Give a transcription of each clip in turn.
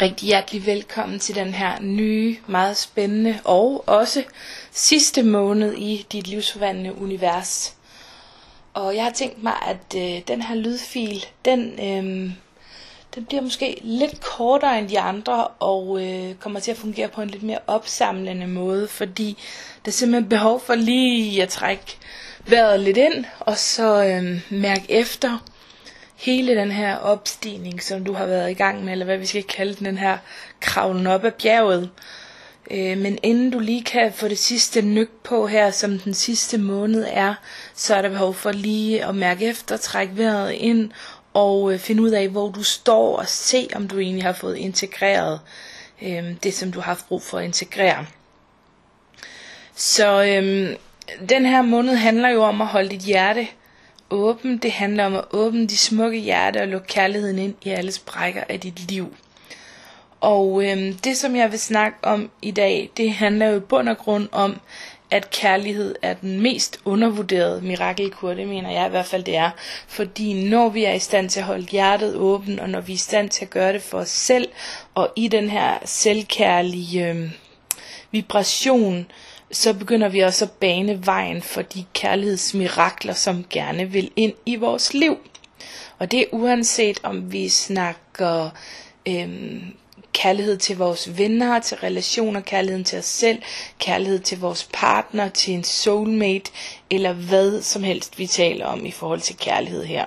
Rigtig hjertelig velkommen til den her nye, meget spændende og også sidste måned i dit livsforvandlende univers. Og jeg har tænkt mig, at øh, den her lydfil, den, øh, den bliver måske lidt kortere end de andre, og øh, kommer til at fungere på en lidt mere opsamlende måde, fordi der er simpelthen behov for lige at trække vejret lidt ind, og så øh, mærke efter, hele den her opstigning, som du har været i gang med, eller hvad vi skal kalde den, den her kravlen op ad bjerget. Øh, men inden du lige kan få det sidste nyk på her, som den sidste måned er, så er der behov for lige at mærke efter, trække vejret ind og øh, finde ud af, hvor du står og se, om du egentlig har fået integreret øh, det, som du har haft brug for at integrere. Så øh, den her måned handler jo om at holde dit hjerte åben. Det handler om at åbne de smukke hjerte og lukke kærligheden ind i alle sprækker af dit liv. Og øhm, det som jeg vil snakke om i dag, det handler jo i bund og grund om, at kærlighed er den mest undervurderede mirakelkur, det mener jeg i hvert fald det er. Fordi når vi er i stand til at holde hjertet åbent, og når vi er i stand til at gøre det for os selv, og i den her selvkærlige øhm, vibration, så begynder vi også at bane vejen for de kærlighedsmirakler, som gerne vil ind i vores liv. Og det er uanset om vi snakker øhm, kærlighed til vores venner, til relationer, kærligheden til os selv, kærlighed til vores partner, til en soulmate, eller hvad som helst vi taler om i forhold til kærlighed her.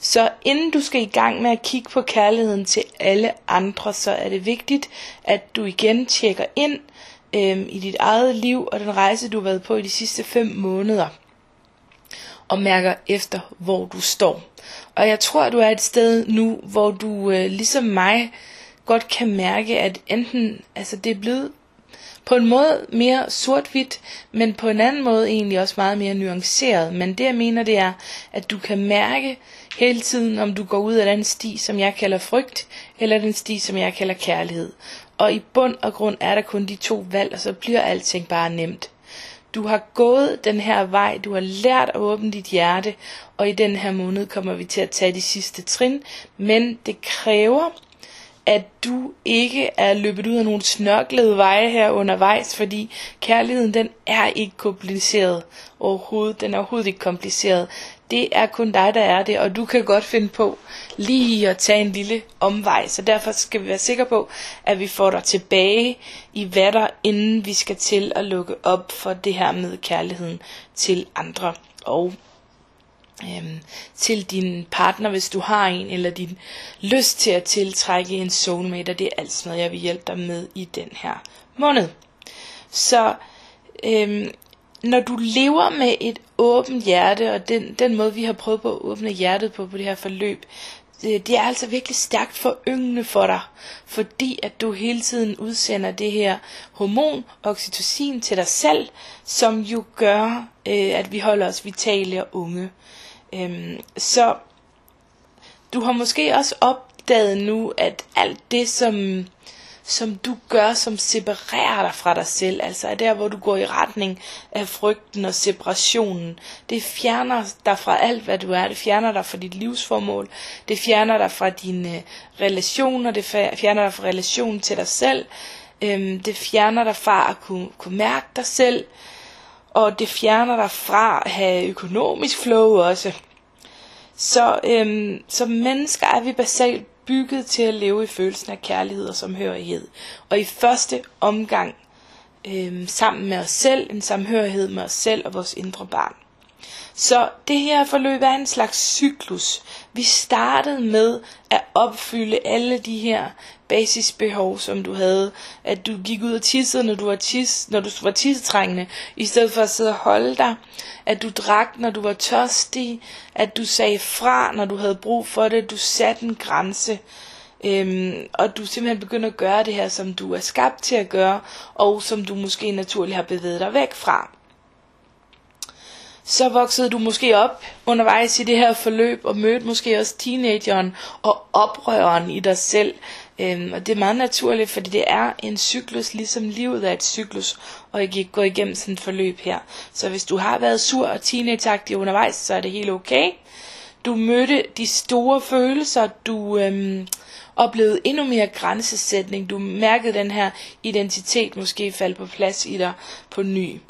Så inden du skal i gang med at kigge på kærligheden til alle andre, så er det vigtigt, at du igen tjekker ind, øhm, i dit eget liv og den rejse, du har været på i de sidste 5 måneder. Og mærker efter, hvor du står. Og jeg tror, du er et sted nu, hvor du øh, ligesom mig godt kan mærke, at enten altså det er blevet på en måde mere sort-hvidt, men på en anden måde egentlig også meget mere nuanceret. Men det jeg mener, det er, at du kan mærke hele tiden, om du går ud af den sti, som jeg kalder frygt, eller den sti, som jeg kalder kærlighed. Og i bund og grund er der kun de to valg, og så bliver alting bare nemt. Du har gået den her vej, du har lært at åbne dit hjerte, og i den her måned kommer vi til at tage de sidste trin, men det kræver, at du ikke er løbet ud af nogle snørklede veje her undervejs, fordi kærligheden den er ikke kompliceret overhovedet, den er overhovedet ikke kompliceret. Det er kun dig, der er det, og du kan godt finde på lige at tage en lille omvej. Så derfor skal vi være sikre på, at vi får dig tilbage i vatter, inden vi skal til at lukke op for det her med kærligheden til andre og øhm, til din partner, hvis du har en, eller din lyst til at tiltrække en soulmate, og det er alt sådan noget, jeg vil hjælpe dig med i den her måned. Så øhm, når du lever med et åbent hjerte, og den, den måde vi har prøvet på at åbne hjertet på, på det her forløb, det, det er altså virkelig stærkt for yngene for dig, fordi at du hele tiden udsender det her hormon, oxytocin til dig selv, som jo gør, øh, at vi holder os vitale og unge. Øhm, så du har måske også opdaget nu, at alt det, som som du gør, som separerer dig fra dig selv. Altså er der, hvor du går i retning af frygten og separationen. Det fjerner dig fra alt, hvad du er. Det fjerner dig fra dit livsformål. Det fjerner dig fra dine øh, relationer. Det fjerner dig fra relationen til dig selv. Øhm, det fjerner dig fra at kunne, kunne mærke dig selv. Og det fjerner dig fra at have økonomisk flow også. Så øhm, som mennesker er vi basalt bygget til at leve i følelsen af kærlighed og samhørighed. Og i første omgang øh, sammen med os selv, en samhørighed med os selv og vores indre barn. Så det her forløb er en slags cyklus. Vi startede med at opfylde alle de her basisbehov, som du havde. At du gik ud og tissede, når du var, tis, når du var tissetrængende, i stedet for at sidde og holde dig. At du drak, når du var tørstig. At du sagde fra, når du havde brug for det. Du satte en grænse. Øhm, og du simpelthen begynder at gøre det her, som du er skabt til at gøre, og som du måske naturligt har bevæget dig væk fra så voksede du måske op undervejs i det her forløb, og mødte måske også teenageren og oprøreren i dig selv. Øhm, og det er meget naturligt, fordi det er en cyklus, ligesom livet er et cyklus, og jeg går igennem sådan et forløb her. Så hvis du har været sur og teenageagtig undervejs, så er det helt okay. Du mødte de store følelser, du øhm, oplevede endnu mere grænsesætning. Du mærkede den her identitet måske falde på plads i dig på ny.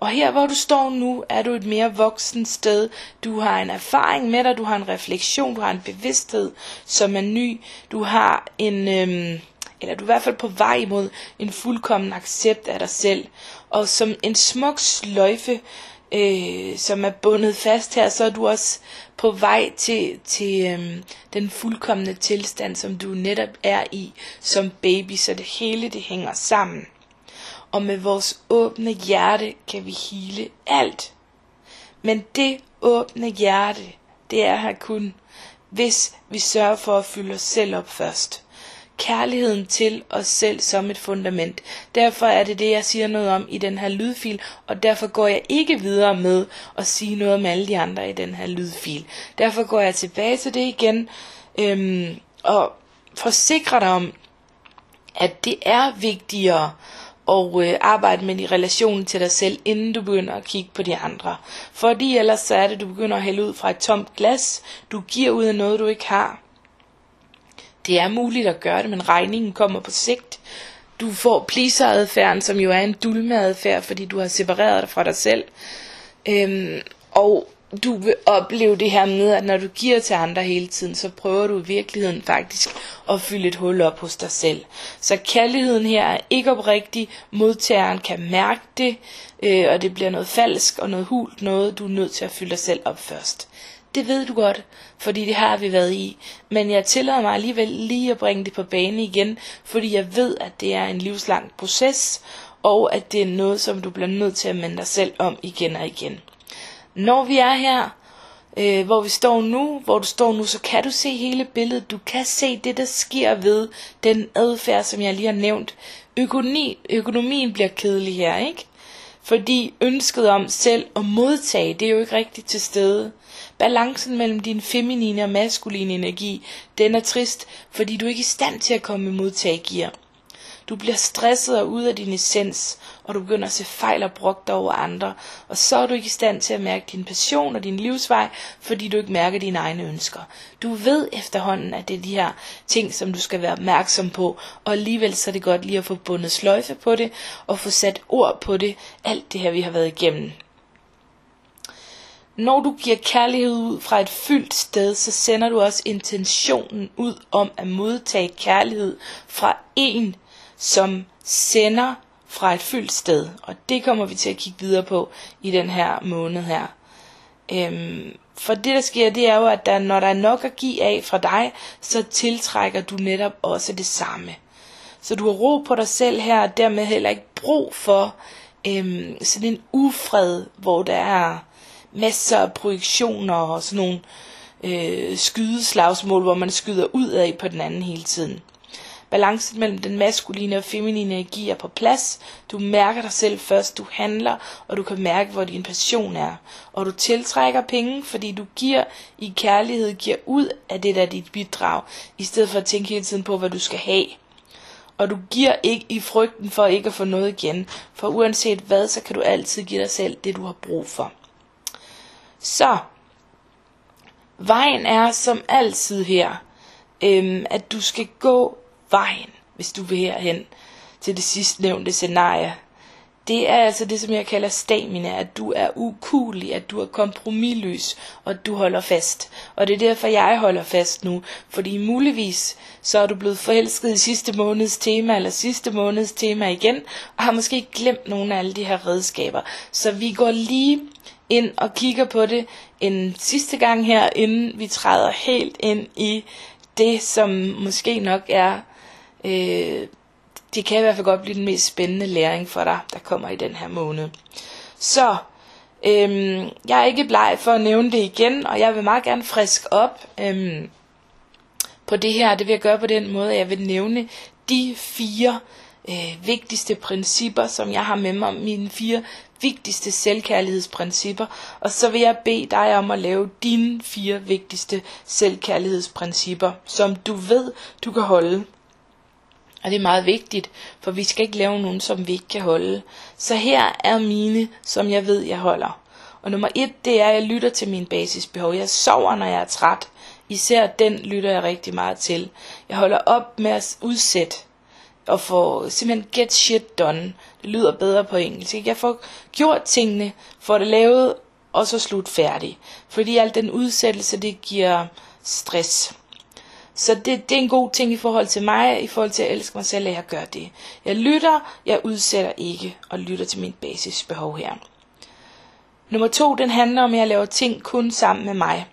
Og her hvor du står nu, er du et mere voksen sted. Du har en erfaring med dig, du har en refleksion, du har en bevidsthed, som er ny. Du har en, øhm, eller du er i hvert fald på vej mod en fuldkommen accept af dig selv. Og som en smuk sløjfe, øh, som er bundet fast her, så er du også på vej til, til øhm, den fuldkommende tilstand, som du netop er i som baby, så det hele det hænger sammen. Og med vores åbne hjerte kan vi hele alt. Men det åbne hjerte, det er her kun, hvis vi sørger for at fylde os selv op først kærligheden til os selv som et fundament. Derfor er det det, jeg siger noget om i den her lydfil, og derfor går jeg ikke videre med at sige noget om alle de andre i den her lydfil. Derfor går jeg tilbage til det igen, øhm, og forsikrer dig om, at det er vigtigere og øh, arbejde med i relation til dig selv, inden du begynder at kigge på de andre. Fordi ellers så er det, du begynder at hælde ud fra et tomt glas, du giver ud af noget, du ikke har. Det er muligt at gøre det, men regningen kommer på sigt. Du får pleaseradfærden, som jo er en dulmeadfærd, fordi du har separeret dig fra dig selv. Øhm, og du vil opleve det her med, at når du giver til andre hele tiden, så prøver du i virkeligheden faktisk at fylde et hul op hos dig selv. Så kærligheden her er ikke oprigtig, modtageren kan mærke det, øh, og det bliver noget falsk og noget hult noget, du er nødt til at fylde dig selv op først. Det ved du godt, fordi det har vi været i. Men jeg tillader mig alligevel lige at bringe det på bane igen, fordi jeg ved, at det er en livslang proces, og at det er noget, som du bliver nødt til at minde dig selv om igen og igen. Når vi er her, øh, hvor vi står nu, hvor du står nu, så kan du se hele billedet. Du kan se det, der sker ved den adfærd, som jeg lige har nævnt. Økonomi, økonomien bliver kedelig her, ikke? Fordi ønsket om selv at modtage, det er jo ikke rigtigt til stede. Balancen mellem din feminine og maskuline energi, den er trist, fordi du ikke er i stand til at komme i modtagegear. Du bliver stresset og ud af din essens, og du begynder at se fejl og brok over andre, og så er du ikke i stand til at mærke din passion og din livsvej, fordi du ikke mærker dine egne ønsker. Du ved efterhånden, at det er de her ting, som du skal være opmærksom på, og alligevel så er det godt lige at få bundet sløjfe på det, og få sat ord på det, alt det her vi har været igennem. Når du giver kærlighed ud fra et fyldt sted, så sender du også intentionen ud om at modtage kærlighed fra en, som sender fra et fyldt sted. Og det kommer vi til at kigge videre på i den her måned her. Øhm, for det der sker, det er jo, at der, når der er nok at give af fra dig, så tiltrækker du netop også det samme. Så du har ro på dig selv her, og dermed heller ikke brug for øhm, sådan en ufred, hvor der er masser af projektioner og sådan nogle øh, skydeslagsmål, hvor man skyder ud af på den anden hele tiden. Balancen mellem den maskuline og feminine energi er på plads. Du mærker dig selv først, du handler, og du kan mærke, hvor din passion er. Og du tiltrækker penge, fordi du giver i kærlighed, giver ud af det der er dit bidrag, i stedet for at tænke hele tiden på, hvad du skal have. Og du giver ikke i frygten for ikke at få noget igen, for uanset hvad, så kan du altid give dig selv det, du har brug for. Så, vejen er som altid her, øhm, at du skal gå vejen, hvis du vil herhen til det sidst nævnte scenarie. Det er altså det, som jeg kalder stamina, at du er ukulig, at du er kompromilløs, og at du holder fast. Og det er derfor, jeg holder fast nu, fordi muligvis så er du blevet forelsket i sidste måneds tema, eller sidste måneds tema igen, og har måske glemt nogle af alle de her redskaber. Så vi går lige ind og kigger på det en sidste gang her, inden vi træder helt ind i det, som måske nok er, øh, det kan i hvert fald godt blive den mest spændende læring for dig, der kommer i den her måned. Så, øh, jeg er ikke bleg for at nævne det igen, og jeg vil meget gerne friske op øh, på det her. Det vil jeg gøre på den måde, at jeg vil nævne de fire øh, vigtigste principper, som jeg har med mig, mine fire vigtigste selvkærlighedsprincipper, og så vil jeg bede dig om at lave dine fire vigtigste selvkærlighedsprincipper, som du ved, du kan holde. Og det er meget vigtigt, for vi skal ikke lave nogen, som vi ikke kan holde. Så her er mine, som jeg ved, jeg holder. Og nummer et, det er, at jeg lytter til mine basisbehov. Jeg sover, når jeg er træt. Især den lytter jeg rigtig meget til. Jeg holder op med at udsætte og få simpelthen get shit done. Det lyder bedre på engelsk. Ikke? Jeg får gjort tingene, får det lavet, og så slut færdig. Fordi al den udsættelse, det giver stress. Så det, det er en god ting i forhold til mig, i forhold til at elske mig selv, at jeg gør det. Jeg lytter, jeg udsætter ikke, og lytter til mit basisbehov her. Nummer to, den handler om, at jeg laver ting kun sammen med mig.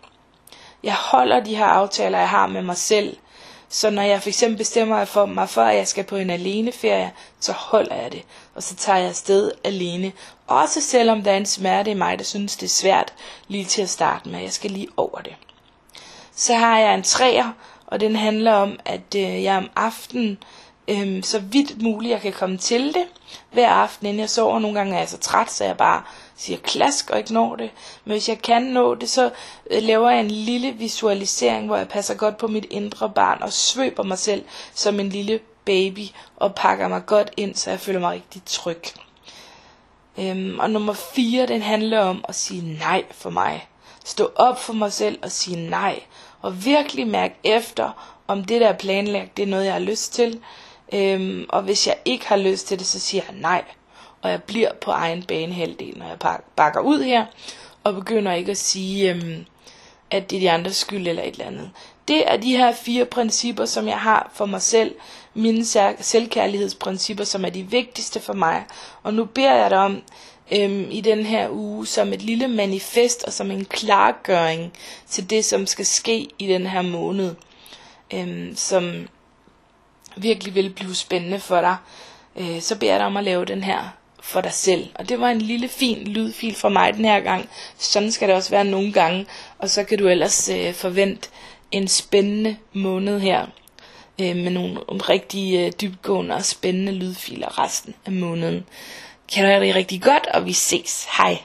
Jeg holder de her aftaler, jeg har med mig selv. Så når jeg for eksempel bestemmer for mig for, at jeg skal på en aleneferie, så holder jeg det. Og så tager jeg afsted alene. Også selvom der er en smerte i mig, der synes, det er svært lige til at starte med. Jeg skal lige over det. Så har jeg en træer, og den handler om, at øh, jeg om aftenen, øh, så vidt muligt jeg kan komme til det, hver aften inden jeg sover. Nogle gange er jeg så træt, så jeg bare siger klask og ikke når det. Men hvis jeg kan nå det, så øh, laver jeg en lille visualisering, hvor jeg passer godt på mit indre barn og svøber mig selv som en lille baby og pakker mig godt ind, så jeg føler mig rigtig tryg. Øhm, og nummer 4, den handler om at sige nej for mig. Stå op for mig selv og sige nej. Og virkelig mærke efter, om det der er planlagt, det er noget, jeg har lyst til. Øhm, og hvis jeg ikke har lyst til det, så siger jeg nej. Og jeg bliver på egen bane halvdelen, når jeg bakker ud her. Og begynder ikke at sige, øhm, at det er de andres skyld eller et eller andet. Det er de her fire principper, som jeg har for mig selv. Mine selvkærlighedsprincipper, som er de vigtigste for mig. Og nu beder jeg dig om, øhm, i den her uge som et lille manifest og som en klargøring til det, som skal ske i den her måned, øhm, som virkelig vil blive spændende for dig. Øh, så beder jeg dig om at lave den her for dig selv. Og det var en lille fin lydfil fra mig den her gang. Sådan skal det også være nogle gange. Og så kan du ellers øh, forvente en spændende måned her. Øh, med nogle rigtig øh, dybgående og spændende lydfiler resten af måneden. Kan du have det rigtig godt, og vi ses. Hej.